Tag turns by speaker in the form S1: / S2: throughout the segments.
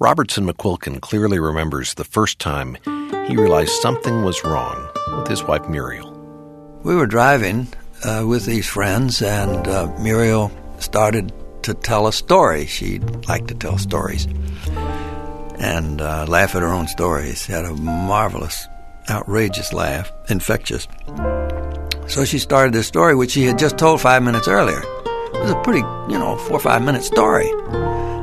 S1: Robertson McQuilkin clearly remembers the first time he realized something was wrong with his wife Muriel.
S2: We were driving uh, with these friends, and uh, Muriel started to tell a story. She liked to tell stories and uh, laugh at her own stories. She had a marvelous, outrageous laugh, infectious. So she started this story, which she had just told five minutes earlier. It was a pretty, you know, four or five minute story.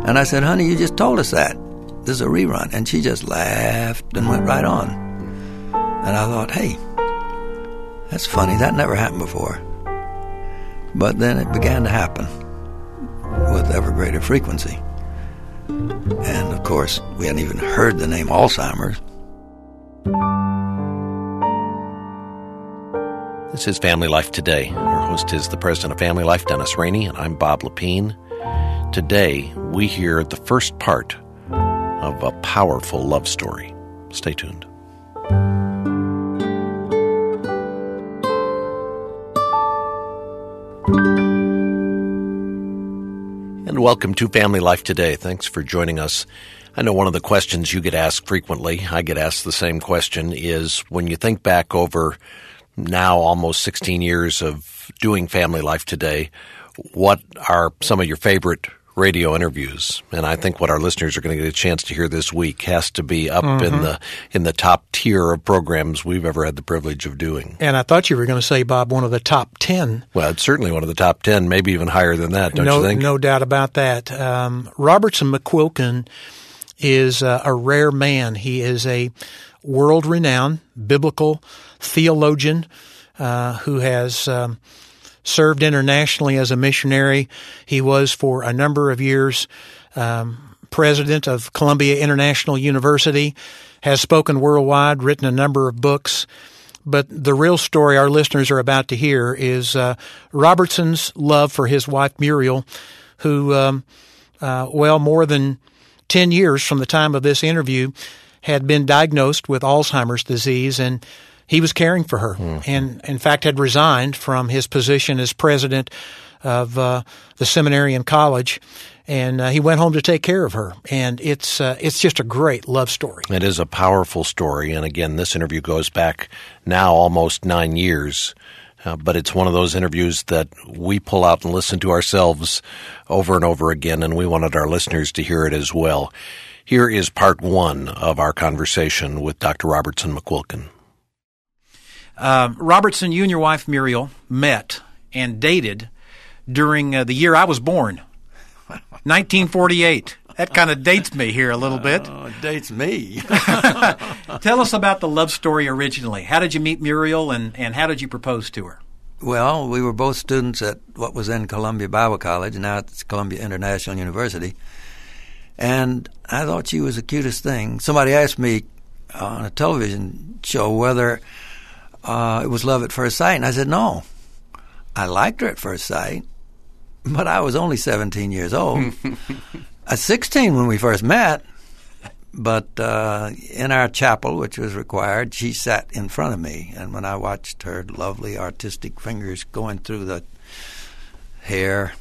S2: And I said, honey, you just told us that. This is a rerun. And she just laughed and went right on. And I thought, hey, that's funny. That never happened before. But then it began to happen with ever greater frequency. And of course, we hadn't even heard the name Alzheimer's.
S1: This is Family Life Today. Our host is the president of Family Life, Dennis Rainey, and I'm Bob Lepine. Today, we hear the first part of a powerful love story. Stay tuned. And welcome to Family Life Today. Thanks for joining us. I know one of the questions you get asked frequently, I get asked the same question, is when you think back over now almost 16 years of doing Family Life Today, what are some of your favorite radio interviews, and I think what our listeners are going to get a chance to hear this week has to be up mm-hmm. in the in the top tier of programs we've ever had the privilege of doing.
S3: And I thought you were going to say, Bob, one of the top ten.
S1: Well, it's certainly one of the top ten, maybe even higher than that. Don't
S3: no,
S1: you think?
S3: No doubt about that. Um, Robertson McQuilkin is uh, a rare man. He is a world renowned biblical theologian uh, who has. Um, served internationally as a missionary. He was for a number of years um, president of Columbia International University, has spoken worldwide, written a number of books. But the real story our listeners are about to hear is uh, Robertson's love for his wife Muriel, who, um, uh, well, more than 10 years from the time of this interview, had been diagnosed with Alzheimer's disease and he was caring for her, mm-hmm. and in fact had resigned from his position as president of uh, the seminary and college, and uh, he went home to take care of her. And it's uh, it's just a great love story.
S1: It is a powerful story, and again, this interview goes back now almost nine years. Uh, but it's one of those interviews that we pull out and listen to ourselves over and over again, and we wanted our listeners to hear it as well. Here is part one of our conversation with Dr. Robertson McQuilkin.
S3: Uh, Robertson, you and your wife Muriel met and dated during uh, the year I was born, 1948. That kind of dates me here a little bit.
S2: Uh, dates me.
S3: Tell us about the love story originally. How did you meet Muriel and, and how did you propose to her?
S2: Well, we were both students at what was then Columbia Bible College, now it's Columbia International University. And I thought she was the cutest thing. Somebody asked me on a television show whether uh, it was love at first sight. And I said, no. I liked her at first sight, but I was only 17 years old. I was 16 when we first met, but uh, in our chapel, which was required, she sat in front of me. And when I watched her lovely artistic fingers going through the hair,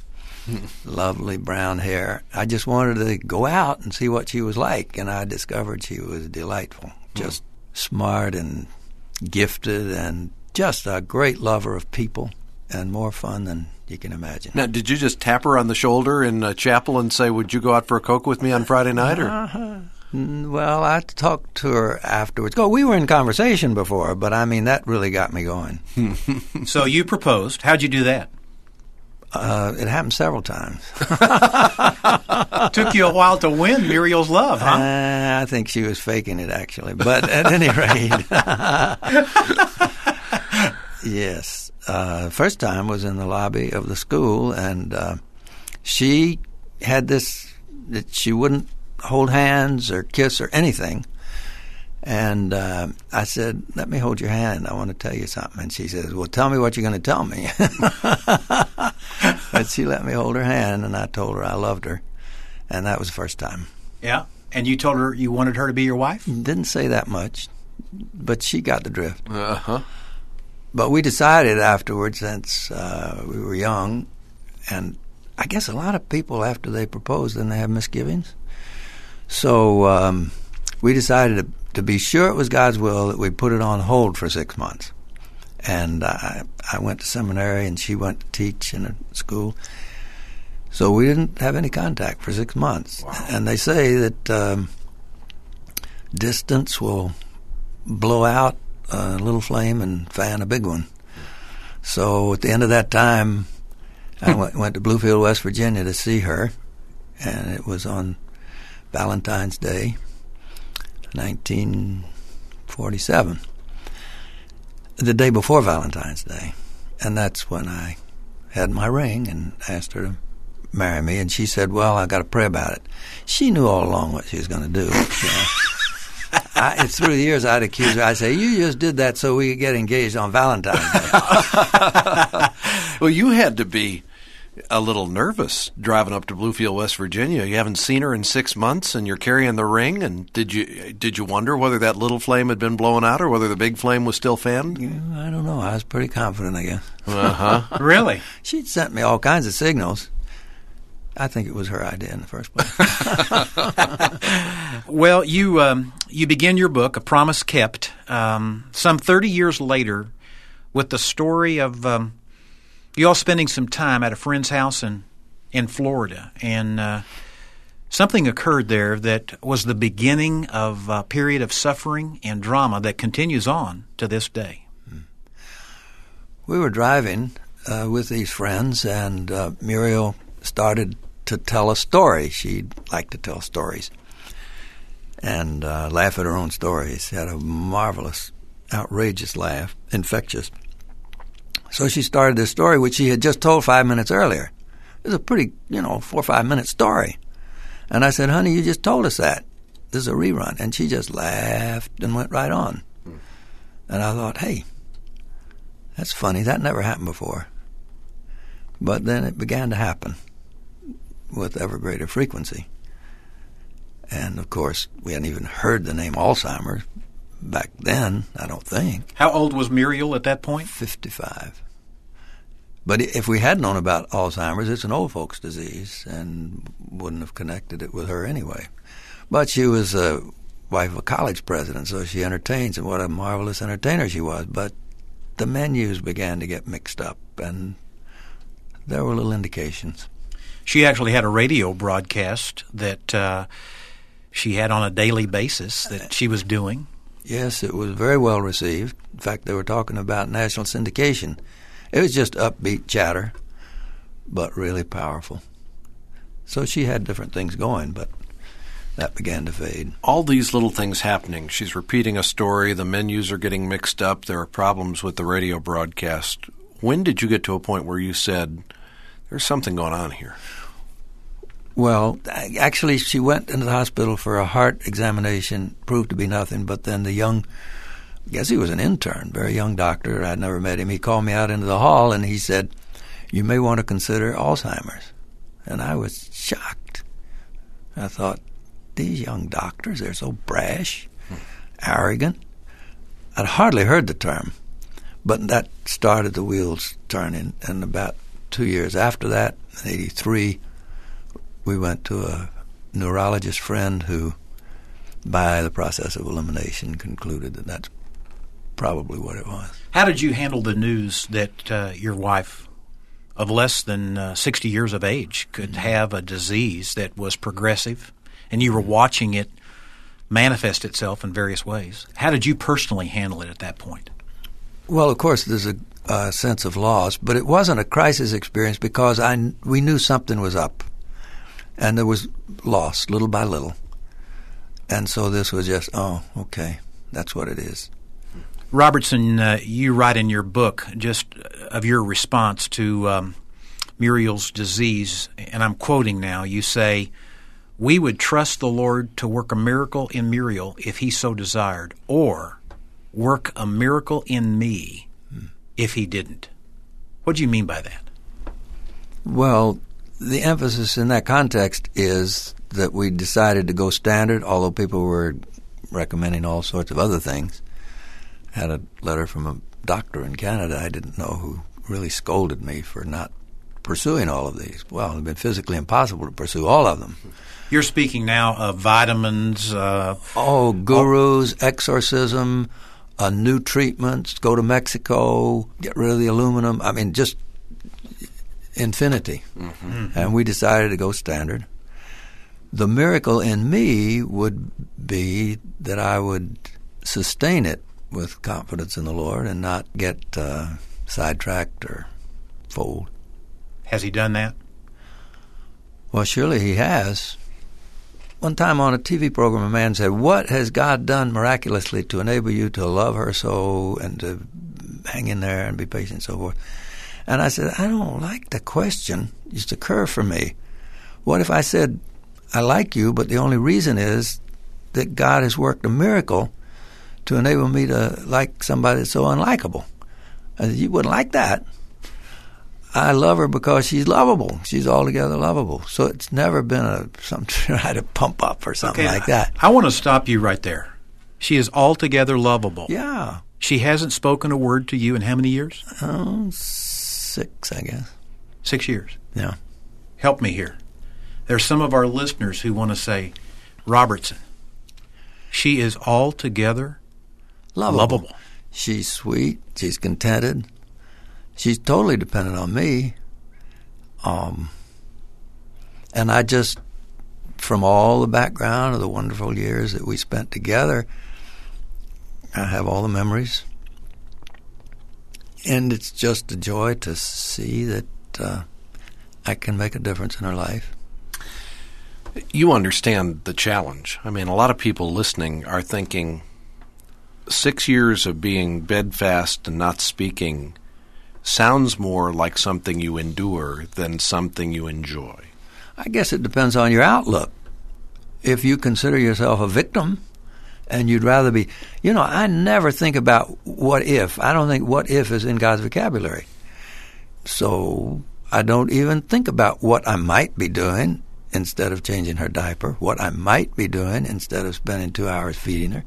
S2: lovely brown hair, I just wanted to go out and see what she was like. And I discovered she was delightful, just smart and gifted and just a great lover of people and more fun than you can imagine.
S1: Now, did you just tap her on the shoulder in a chapel and say, "Would you go out for a coke with me on Friday night?" Or uh-huh.
S2: well, I talked to her afterwards. Go, we were in conversation before, but I mean that really got me going.
S3: so you proposed. How'd you do that?
S2: Uh, it happened several times.
S3: Took you a while to win Muriel's love, huh?
S2: Uh, I think she was faking it, actually. But at any rate, yes. Uh, first time was in the lobby of the school, and uh, she had this that she wouldn't hold hands or kiss or anything and uh, I said, "Let me hold your hand. I want to tell you something." And she says, "Well, tell me what you're going to tell me." but she let me hold her hand, and I told her I loved her, and that was the first time.
S3: Yeah, and you told her you wanted her to be your wife.
S2: Didn't say that much, but she got the drift.
S1: Uh huh.
S2: But we decided afterwards, since uh, we were young, and I guess a lot of people after they propose, then they have misgivings. So um, we decided to, to be sure it was God's will that we put it on hold for six months. And I, I went to seminary, and she went to teach in a school. So we didn't have any contact for six months.
S1: Wow.
S2: And they say that um, distance will blow out a little flame and fan a big one. So at the end of that time, I went, went to Bluefield, West Virginia to see her, and it was on Valentine's Day, 1947, the day before Valentine's Day. And that's when I had my ring and asked her to marry me. And she said, Well, I got to pray about it. She knew all along what she was going to do. Know. I, through the years, I'd accuse her. I'd say, "You just did that so we could get engaged on Valentine's Day."
S1: well, you had to be a little nervous driving up to Bluefield, West Virginia. You haven't seen her in six months, and you're carrying the ring. And did you did you wonder whether that little flame had been blown out, or whether the big flame was still fanned?
S2: Yeah, I don't know. I was pretty confident, I guess.
S1: Uh huh.
S3: really?
S2: She'd sent me all kinds of signals. I think it was her idea in the first place.
S3: well, you um, you begin your book, A Promise Kept, um, some 30 years later, with the story of um, you all spending some time at a friend's house in in Florida, and uh, something occurred there that was the beginning of a period of suffering and drama that continues on to this day.
S2: We were driving uh, with these friends, and uh, Muriel started to tell a story. She liked to tell stories and uh, laugh at her own stories. She had a marvelous, outrageous laugh, infectious. So she started this story, which she had just told five minutes earlier. It was a pretty, you know, four or five minute story. And I said, honey, you just told us that. This is a rerun. And she just laughed and went right on. And I thought, hey, that's funny. That never happened before. But then it began to happen with ever greater frequency. And of course, we hadn't even heard the name Alzheimer's back then, I don't think.
S3: How old was Muriel at that point?
S2: 55. But if we had known about Alzheimer's, it's an old folks' disease and wouldn't have connected it with her anyway. But she was a wife of a college president, so she entertains, and what a marvelous entertainer she was. But the menus began to get mixed up, and there were little indications.
S3: She actually had a radio broadcast that uh, she had on a daily basis that she was doing.
S2: Yes, it was very well received. In fact, they were talking about national syndication. It was just upbeat chatter, but really powerful. So she had different things going, but that began to fade.
S1: All these little things happening. She's repeating a story, the menus are getting mixed up, there are problems with the radio broadcast. When did you get to a point where you said, there's something going on here?
S2: Well, actually, she went into the hospital for a heart examination, proved to be nothing. But then the young, I guess he was an intern, very young doctor. I'd never met him. He called me out into the hall and he said, "You may want to consider Alzheimer's." And I was shocked. I thought, these young doctors, they're so brash, arrogant. I'd hardly heard the term, but that started the wheels turning. And about two years after that, in '83 we went to a neurologist friend who, by the process of elimination, concluded that that's probably what it was.
S3: How did you handle the news that uh, your wife, of less than uh, 60 years of age, could mm-hmm. have a disease that was progressive and you were watching it manifest itself in various ways? How did you personally handle it at that point?
S2: Well, of course, there's a, a sense of loss, but it wasn't a crisis experience because I, we knew something was up and there was loss little by little. And so this was just, oh, okay, that's what it is.
S3: Robertson, uh, you write in your book just of your response to um, Muriel's disease, and I'm quoting now. You say, "We would trust the Lord to work a miracle in Muriel if He so desired, or work a miracle in me if He didn't." What do you mean by that?
S2: Well, the emphasis in that context is that we decided to go standard, although people were recommending all sorts of other things. I Had a letter from a doctor in Canada I didn't know who really scolded me for not pursuing all of these. Well, it's been physically impossible to pursue all of them.
S3: You're speaking now of vitamins. Uh,
S2: oh, gurus, exorcism, uh, new treatments, go to Mexico, get rid of the aluminum. I mean, just infinity. Mm-hmm. And we decided to go standard. The miracle in me would be that I would sustain it with confidence in the Lord and not get uh, sidetracked or fold.
S3: Has he done that?
S2: Well, surely he has. One time on a TV program, a man said, What has God done miraculously to enable you to love her so and to hang in there and be patient and so forth? And I said, I don't like the question. It used to occur for me. What if I said, I like you, but the only reason is that God has worked a miracle to enable me to like somebody that's so unlikable? I said, you wouldn't like that. I love her because she's lovable. She's altogether lovable. So it's never been a some try to pump up or something okay, like that.
S3: I, I want to stop you right there. She is altogether lovable.
S2: Yeah.
S3: She hasn't spoken a word to you in how many years?
S2: Oh, six, I guess.
S3: Six years.
S2: Yeah.
S3: Help me here. There's some of our listeners who want to say, Robertson, she is altogether lovable. lovable.
S2: She's sweet. She's contented she's totally dependent on me. Um, and I just, from all the background of the wonderful years that we spent together, I have all the memories. And it's just a joy to see that uh, I can make a difference in her life.
S1: You understand the challenge. I mean, a lot of people listening are thinking six years of being bedfast and not speaking sounds more like something you endure than something you enjoy.
S2: I guess it depends on your outlook. If you consider yourself a victim and you'd rather be, you know, I never think about what if. I don't think what if is in God's vocabulary. So I don't even think about what I might be doing instead of changing her diaper, what I might be doing instead of spending two hours feeding her.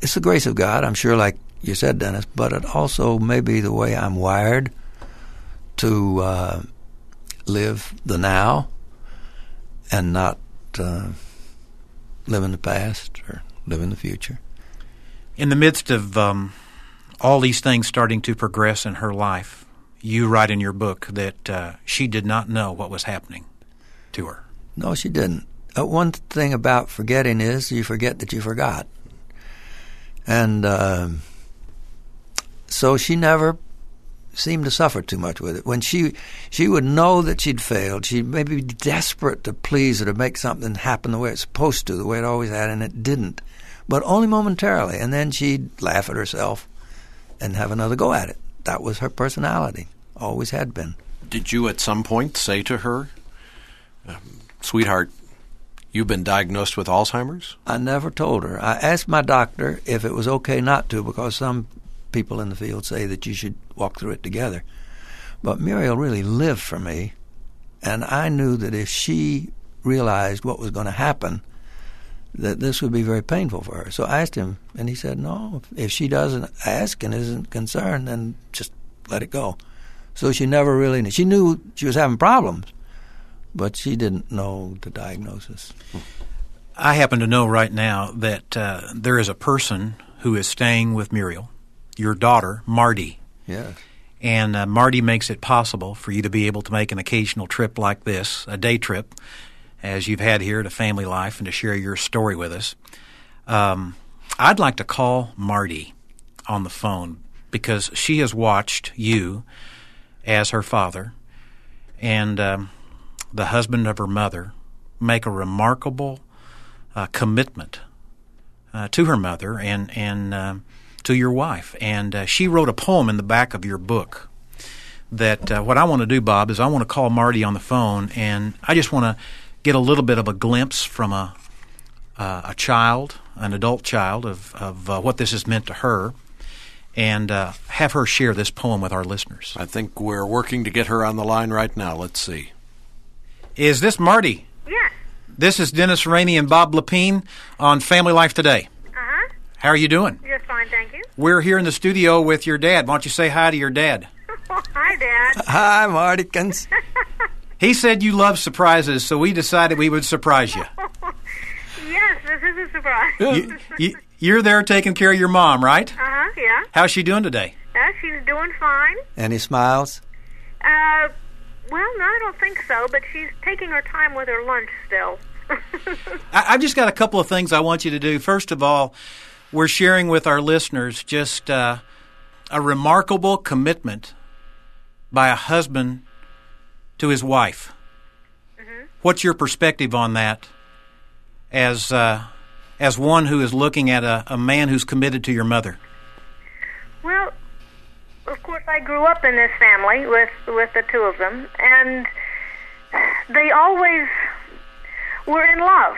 S2: It's the grace of God. I'm sure, like you said, Dennis, but it also may be the way I'm wired to uh, live the now and not uh, live in the past or live in the future.
S3: In the midst of um, all these things starting to progress in her life, you write in your book that uh, she did not know what was happening to her.
S2: No, she didn't. Uh, one thing about forgetting is you forget that you forgot. And uh, so she never seemed to suffer too much with it. When she she would know that she'd failed, she'd maybe be desperate to please or to make something happen the way it's supposed to, the way it always had, and it didn't. But only momentarily, and then she'd laugh at herself and have another go at it. That was her personality, always had been.
S1: Did you at some point say to her, um, "Sweetheart, You've been diagnosed with Alzheimer's?
S2: I never told her. I asked my doctor if it was okay not to because some people in the field say that you should walk through it together. But Muriel really lived for me, and I knew that if she realized what was going to happen, that this would be very painful for her. So I asked him, and he said, "No, if she doesn't ask and isn't concerned, then just let it go." So she never really knew. She knew she was having problems, but she didn't know the diagnosis.
S3: I happen to know right now that uh, there is a person who is staying with Muriel your daughter, Marty.
S2: Yeah.
S3: And uh, Marty makes it possible for you to be able to make an occasional trip like this, a day trip, as you've had here to Family Life, and to share your story with us. Um, I'd like to call Marty on the phone because she has watched you as her father and um, the husband of her mother make a remarkable uh, commitment uh, to her mother and and um, to your wife. And uh, she wrote a poem in the back of your book that uh, what I want to do, Bob, is I want to call Marty on the phone and I just want to get a little bit of a glimpse from a, uh, a child, an adult child, of, of uh, what this has meant to her and uh, have her share this poem with our listeners.
S1: I think we're working to get her on the line right now. Let's see.
S3: Is this Marty?
S4: Yes.
S3: This is Dennis Rainey and Bob Lepine on Family Life Today.
S4: Uh-huh.
S3: How are you doing?
S4: Just fine, thank you.
S3: We're here in the studio with your dad. Why don't you say hi to your dad?
S4: hi, Dad.
S2: Hi, Martykins.
S3: He said you love surprises, so we decided we would surprise you.
S5: yes, this is a surprise.
S3: you, you you're there taking care of your mom, right?
S5: Uh huh. Yeah.
S3: How's she doing today?
S5: Yeah, she's doing fine.
S2: Any smiles?
S5: Uh, well, no, I don't think so. But she's taking her time with her lunch still.
S3: I, I've just got a couple of things I want you to do. First of all, we're sharing with our listeners just uh, a remarkable commitment by a husband to his wife.
S5: Mm-hmm.
S3: What's your perspective on that? As uh, as one who is looking at a, a man who's committed to your mother.
S5: Well, of course, I grew up in this family with with the two of them, and they always were in love.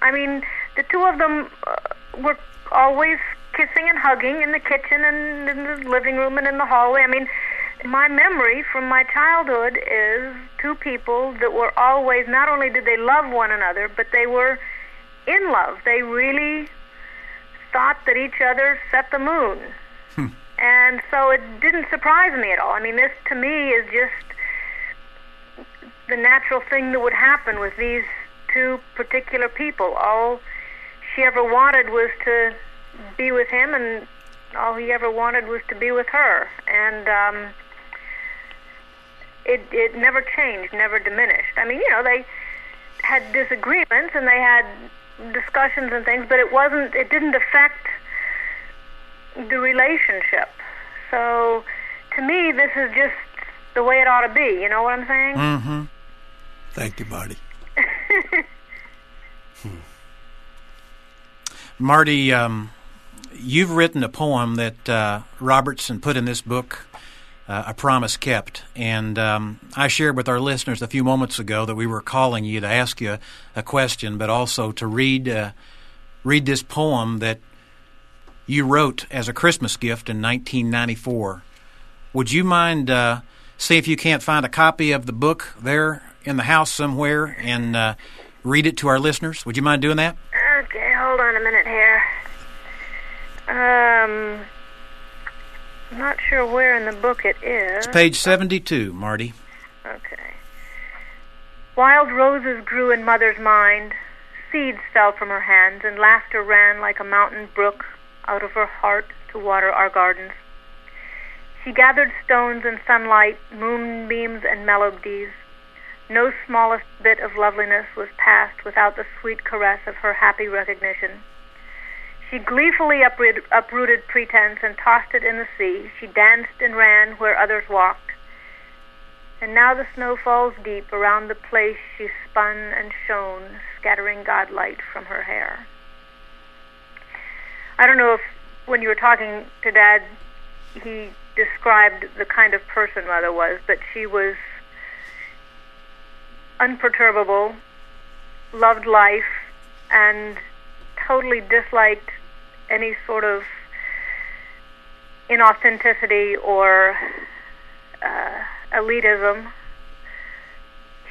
S5: I mean, the two of them uh, were always kissing and hugging in the kitchen and in the living room and in the hallway. I mean, my memory from my childhood is two people that were always not only did they love one another, but they were in love. They really thought that each other set the moon. And so it didn't surprise me at all. I mean, this to me is just the natural thing that would happen with these two particular people. All she ever wanted was to be with him, and all he ever wanted was to be with her. And um, it it never changed, never diminished. I mean, you know, they had disagreements and they had discussions and things, but it wasn't. It didn't affect the relationship. So, to me, this is just the way it ought to be. You know what I'm saying?
S3: Mm-hmm.
S2: Thank you, Marty. hmm.
S3: Marty, um, you've written a poem that uh, Robertson put in this book, uh, A Promise Kept. And um, I shared with our listeners a few moments ago that we were calling you to ask you a question, but also to read, uh, read this poem that you wrote as a Christmas gift in 1994. Would you mind uh, see if you can't find a copy of the book there in the house somewhere and uh, read it to our listeners? Would you mind doing that?
S5: Okay, hold on a minute here. Um, I'm not sure where in the book it is.
S3: It's page 72, Marty.
S5: Okay. Wild roses grew in mother's mind. Seeds fell from her hands, and laughter ran like a mountain brook out of her heart to water our gardens. She gathered stones and sunlight, moonbeams and melodies. No smallest bit of loveliness was passed without the sweet caress of her happy recognition. She gleefully uprooted, uprooted pretense and tossed it in the sea. She danced and ran where others walked. And now the snow falls deep around the place she spun and shone, scattering godlight from her hair. I don't know if when you were talking to Dad, he described the kind of person Mother was, but she was unperturbable, loved life, and totally disliked any sort of inauthenticity or uh, elitism.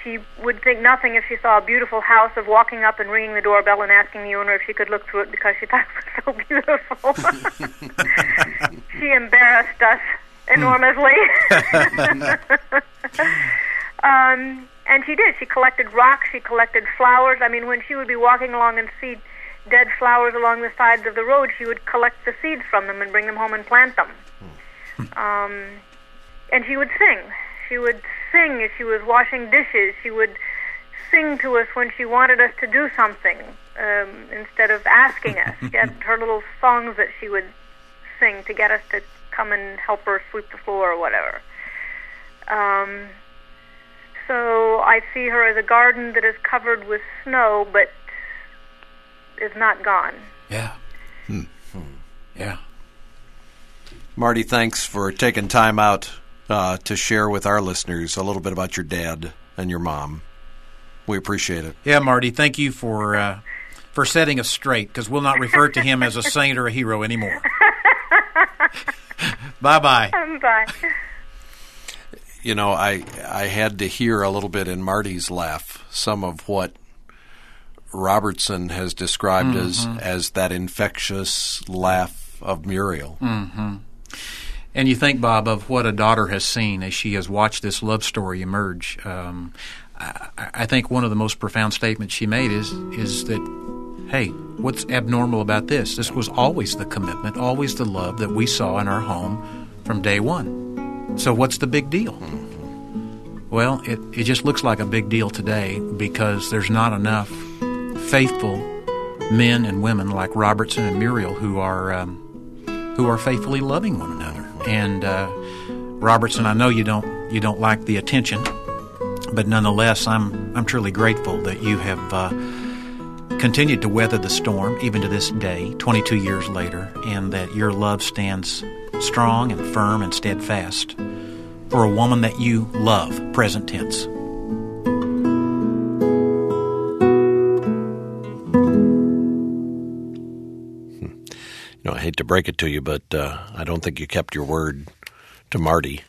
S5: She would think nothing if she saw a beautiful house of walking up and ringing the doorbell and asking the owner if she could look through it because she thought it was so beautiful. she embarrassed us enormously. um, and she did. She collected rocks. She collected flowers. I mean, when she would be walking along and see dead flowers along the sides of the road, she would collect the seeds from them and bring them home and plant them. Um, and she would sing. She would sing as she was washing dishes. She would sing to us when she wanted us to do something um, instead of asking us. She had her little songs that she would sing to get us to come and help her sweep the floor or whatever. Um, so I see her as a garden that is covered with snow, but is not gone.
S3: Yeah.
S1: Hmm.
S3: Yeah.
S1: Marty, thanks for taking time out uh, to share with our listeners a little bit about your dad and your mom. We appreciate it.
S3: Yeah, Marty, thank you for uh, for setting us straight because we'll not refer to him as a saint or a hero anymore. bye bye.
S5: Um, bye.
S1: You know, I I had to hear a little bit in Marty's laugh some of what Robertson has described as as that infectious laugh of Muriel.
S3: Mm-hmm.
S4: And you think, Bob, of what a daughter has seen as she has watched this love story emerge. Um, I, I think one of the most profound statements she made is is that, hey, what's abnormal about this? This was always the commitment, always the love that we saw in our home from day one. So what's the big deal? Well, it, it just looks like a big deal today because there's not enough faithful men and women like Robertson and Muriel who are um, who are faithfully loving one another. And uh, Robertson, I know you don't you don't like the attention, but nonetheless, I'm I'm truly grateful that you have uh, continued to weather the storm even to this day, 22 years later, and that your love stands strong and firm and steadfast for a woman that you love, present tense.
S1: Hate to break it to you, but uh, I don't think you kept your word to Marty.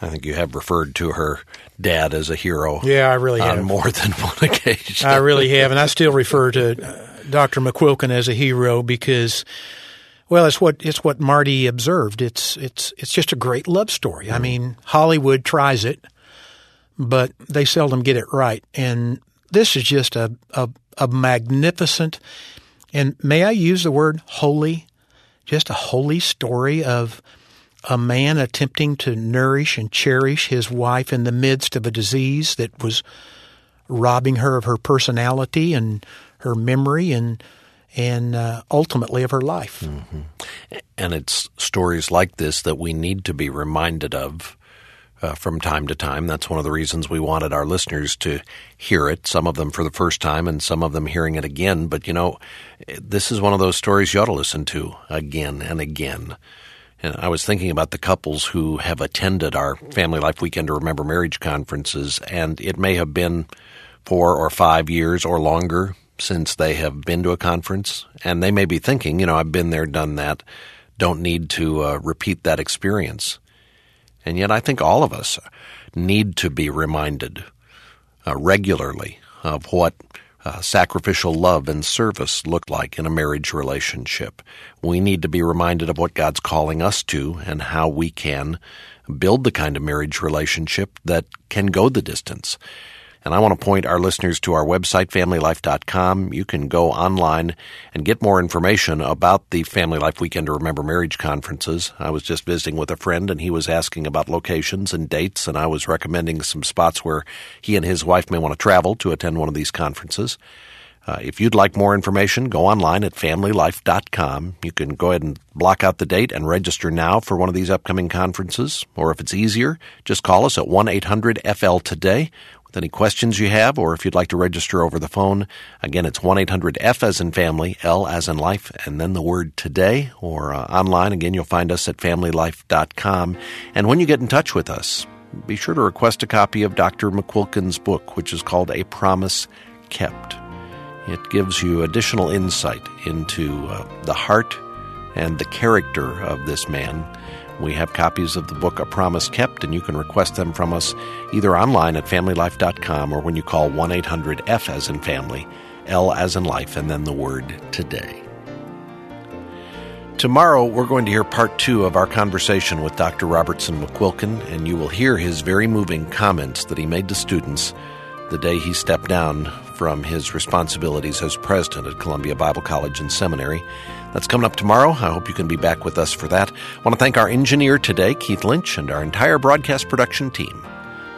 S1: I think you have referred to her dad as a hero.
S3: Yeah, I really
S1: on
S3: have.
S1: more than one occasion.
S3: I really have, and I still refer to uh, Dr. McQuilkin as a hero because, well, it's what it's what Marty observed. It's it's it's just a great love story. I mean, Hollywood tries it, but they seldom get it right. And this is just a a, a magnificent, and may I use the word holy, just a holy story of a man attempting to nourish and cherish his wife in the midst of a disease that was robbing her of her personality and her memory and and uh, ultimately of her life.
S1: And it's stories like this that we need to be reminded of uh, from time to time. That's one of the reasons we wanted our listeners to hear it, some of them for the first time and some of them hearing it again. But, you know, this is one of those stories you ought to listen to again and again. And I was thinking about the couples who have attended our Family Life Weekend to Remember Marriage conferences, and it may have been four or five years or longer since they have been to a conference, and they may be thinking, you know, I've been there, done that, don't need to uh, repeat that experience. And yet, I think all of us need to be reminded uh, regularly of what uh, sacrificial love and service look like in a marriage relationship. We need to be reminded of what God's calling us to and how we can build the kind of marriage relationship that can go the distance. And I want to point our listeners to our website, familylife.com. You can go online and get more information about the Family Life Weekend to Remember Marriage conferences. I was just visiting with a friend and he was asking about locations and dates, and I was recommending some spots where he and his wife may want to travel to attend one of these conferences. Uh, if you'd like more information, go online at familylife.com. You can go ahead and block out the date and register now for one of these upcoming conferences. Or if it's easier, just call us at 1 800 FL today any questions you have, or if you'd like to register over the phone. Again, it's 1 800 F as in family, L as in life, and then the word today. Or uh, online, again, you'll find us at familylife.com. And when you get in touch with us, be sure to request a copy of Dr. McQuilkin's book, which is called A Promise Kept. It gives you additional insight into uh, the heart and the character of this man. We have copies of the book A Promise Kept, and you can request them from us either online at familylife.com or when you call 1 800 F as in family, L as in life, and then the word today. Tomorrow, we're going to hear part two of our conversation with Dr. Robertson McQuilkin, and you will hear his very moving comments that he made to students the day he stepped down from his responsibilities as president at Columbia Bible College and Seminary. That's coming up tomorrow. I hope you can be back with us for that. I want to thank our engineer today, Keith Lynch, and our entire broadcast production team.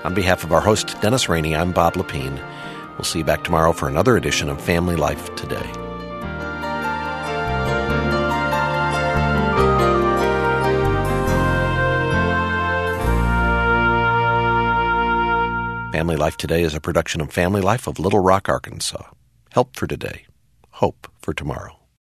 S1: On behalf of our host, Dennis Rainey, I'm Bob Lepine. We'll see you back tomorrow for another edition of Family Life Today. Family Life Today is a production of Family Life of Little Rock, Arkansas. Help for today, hope for tomorrow.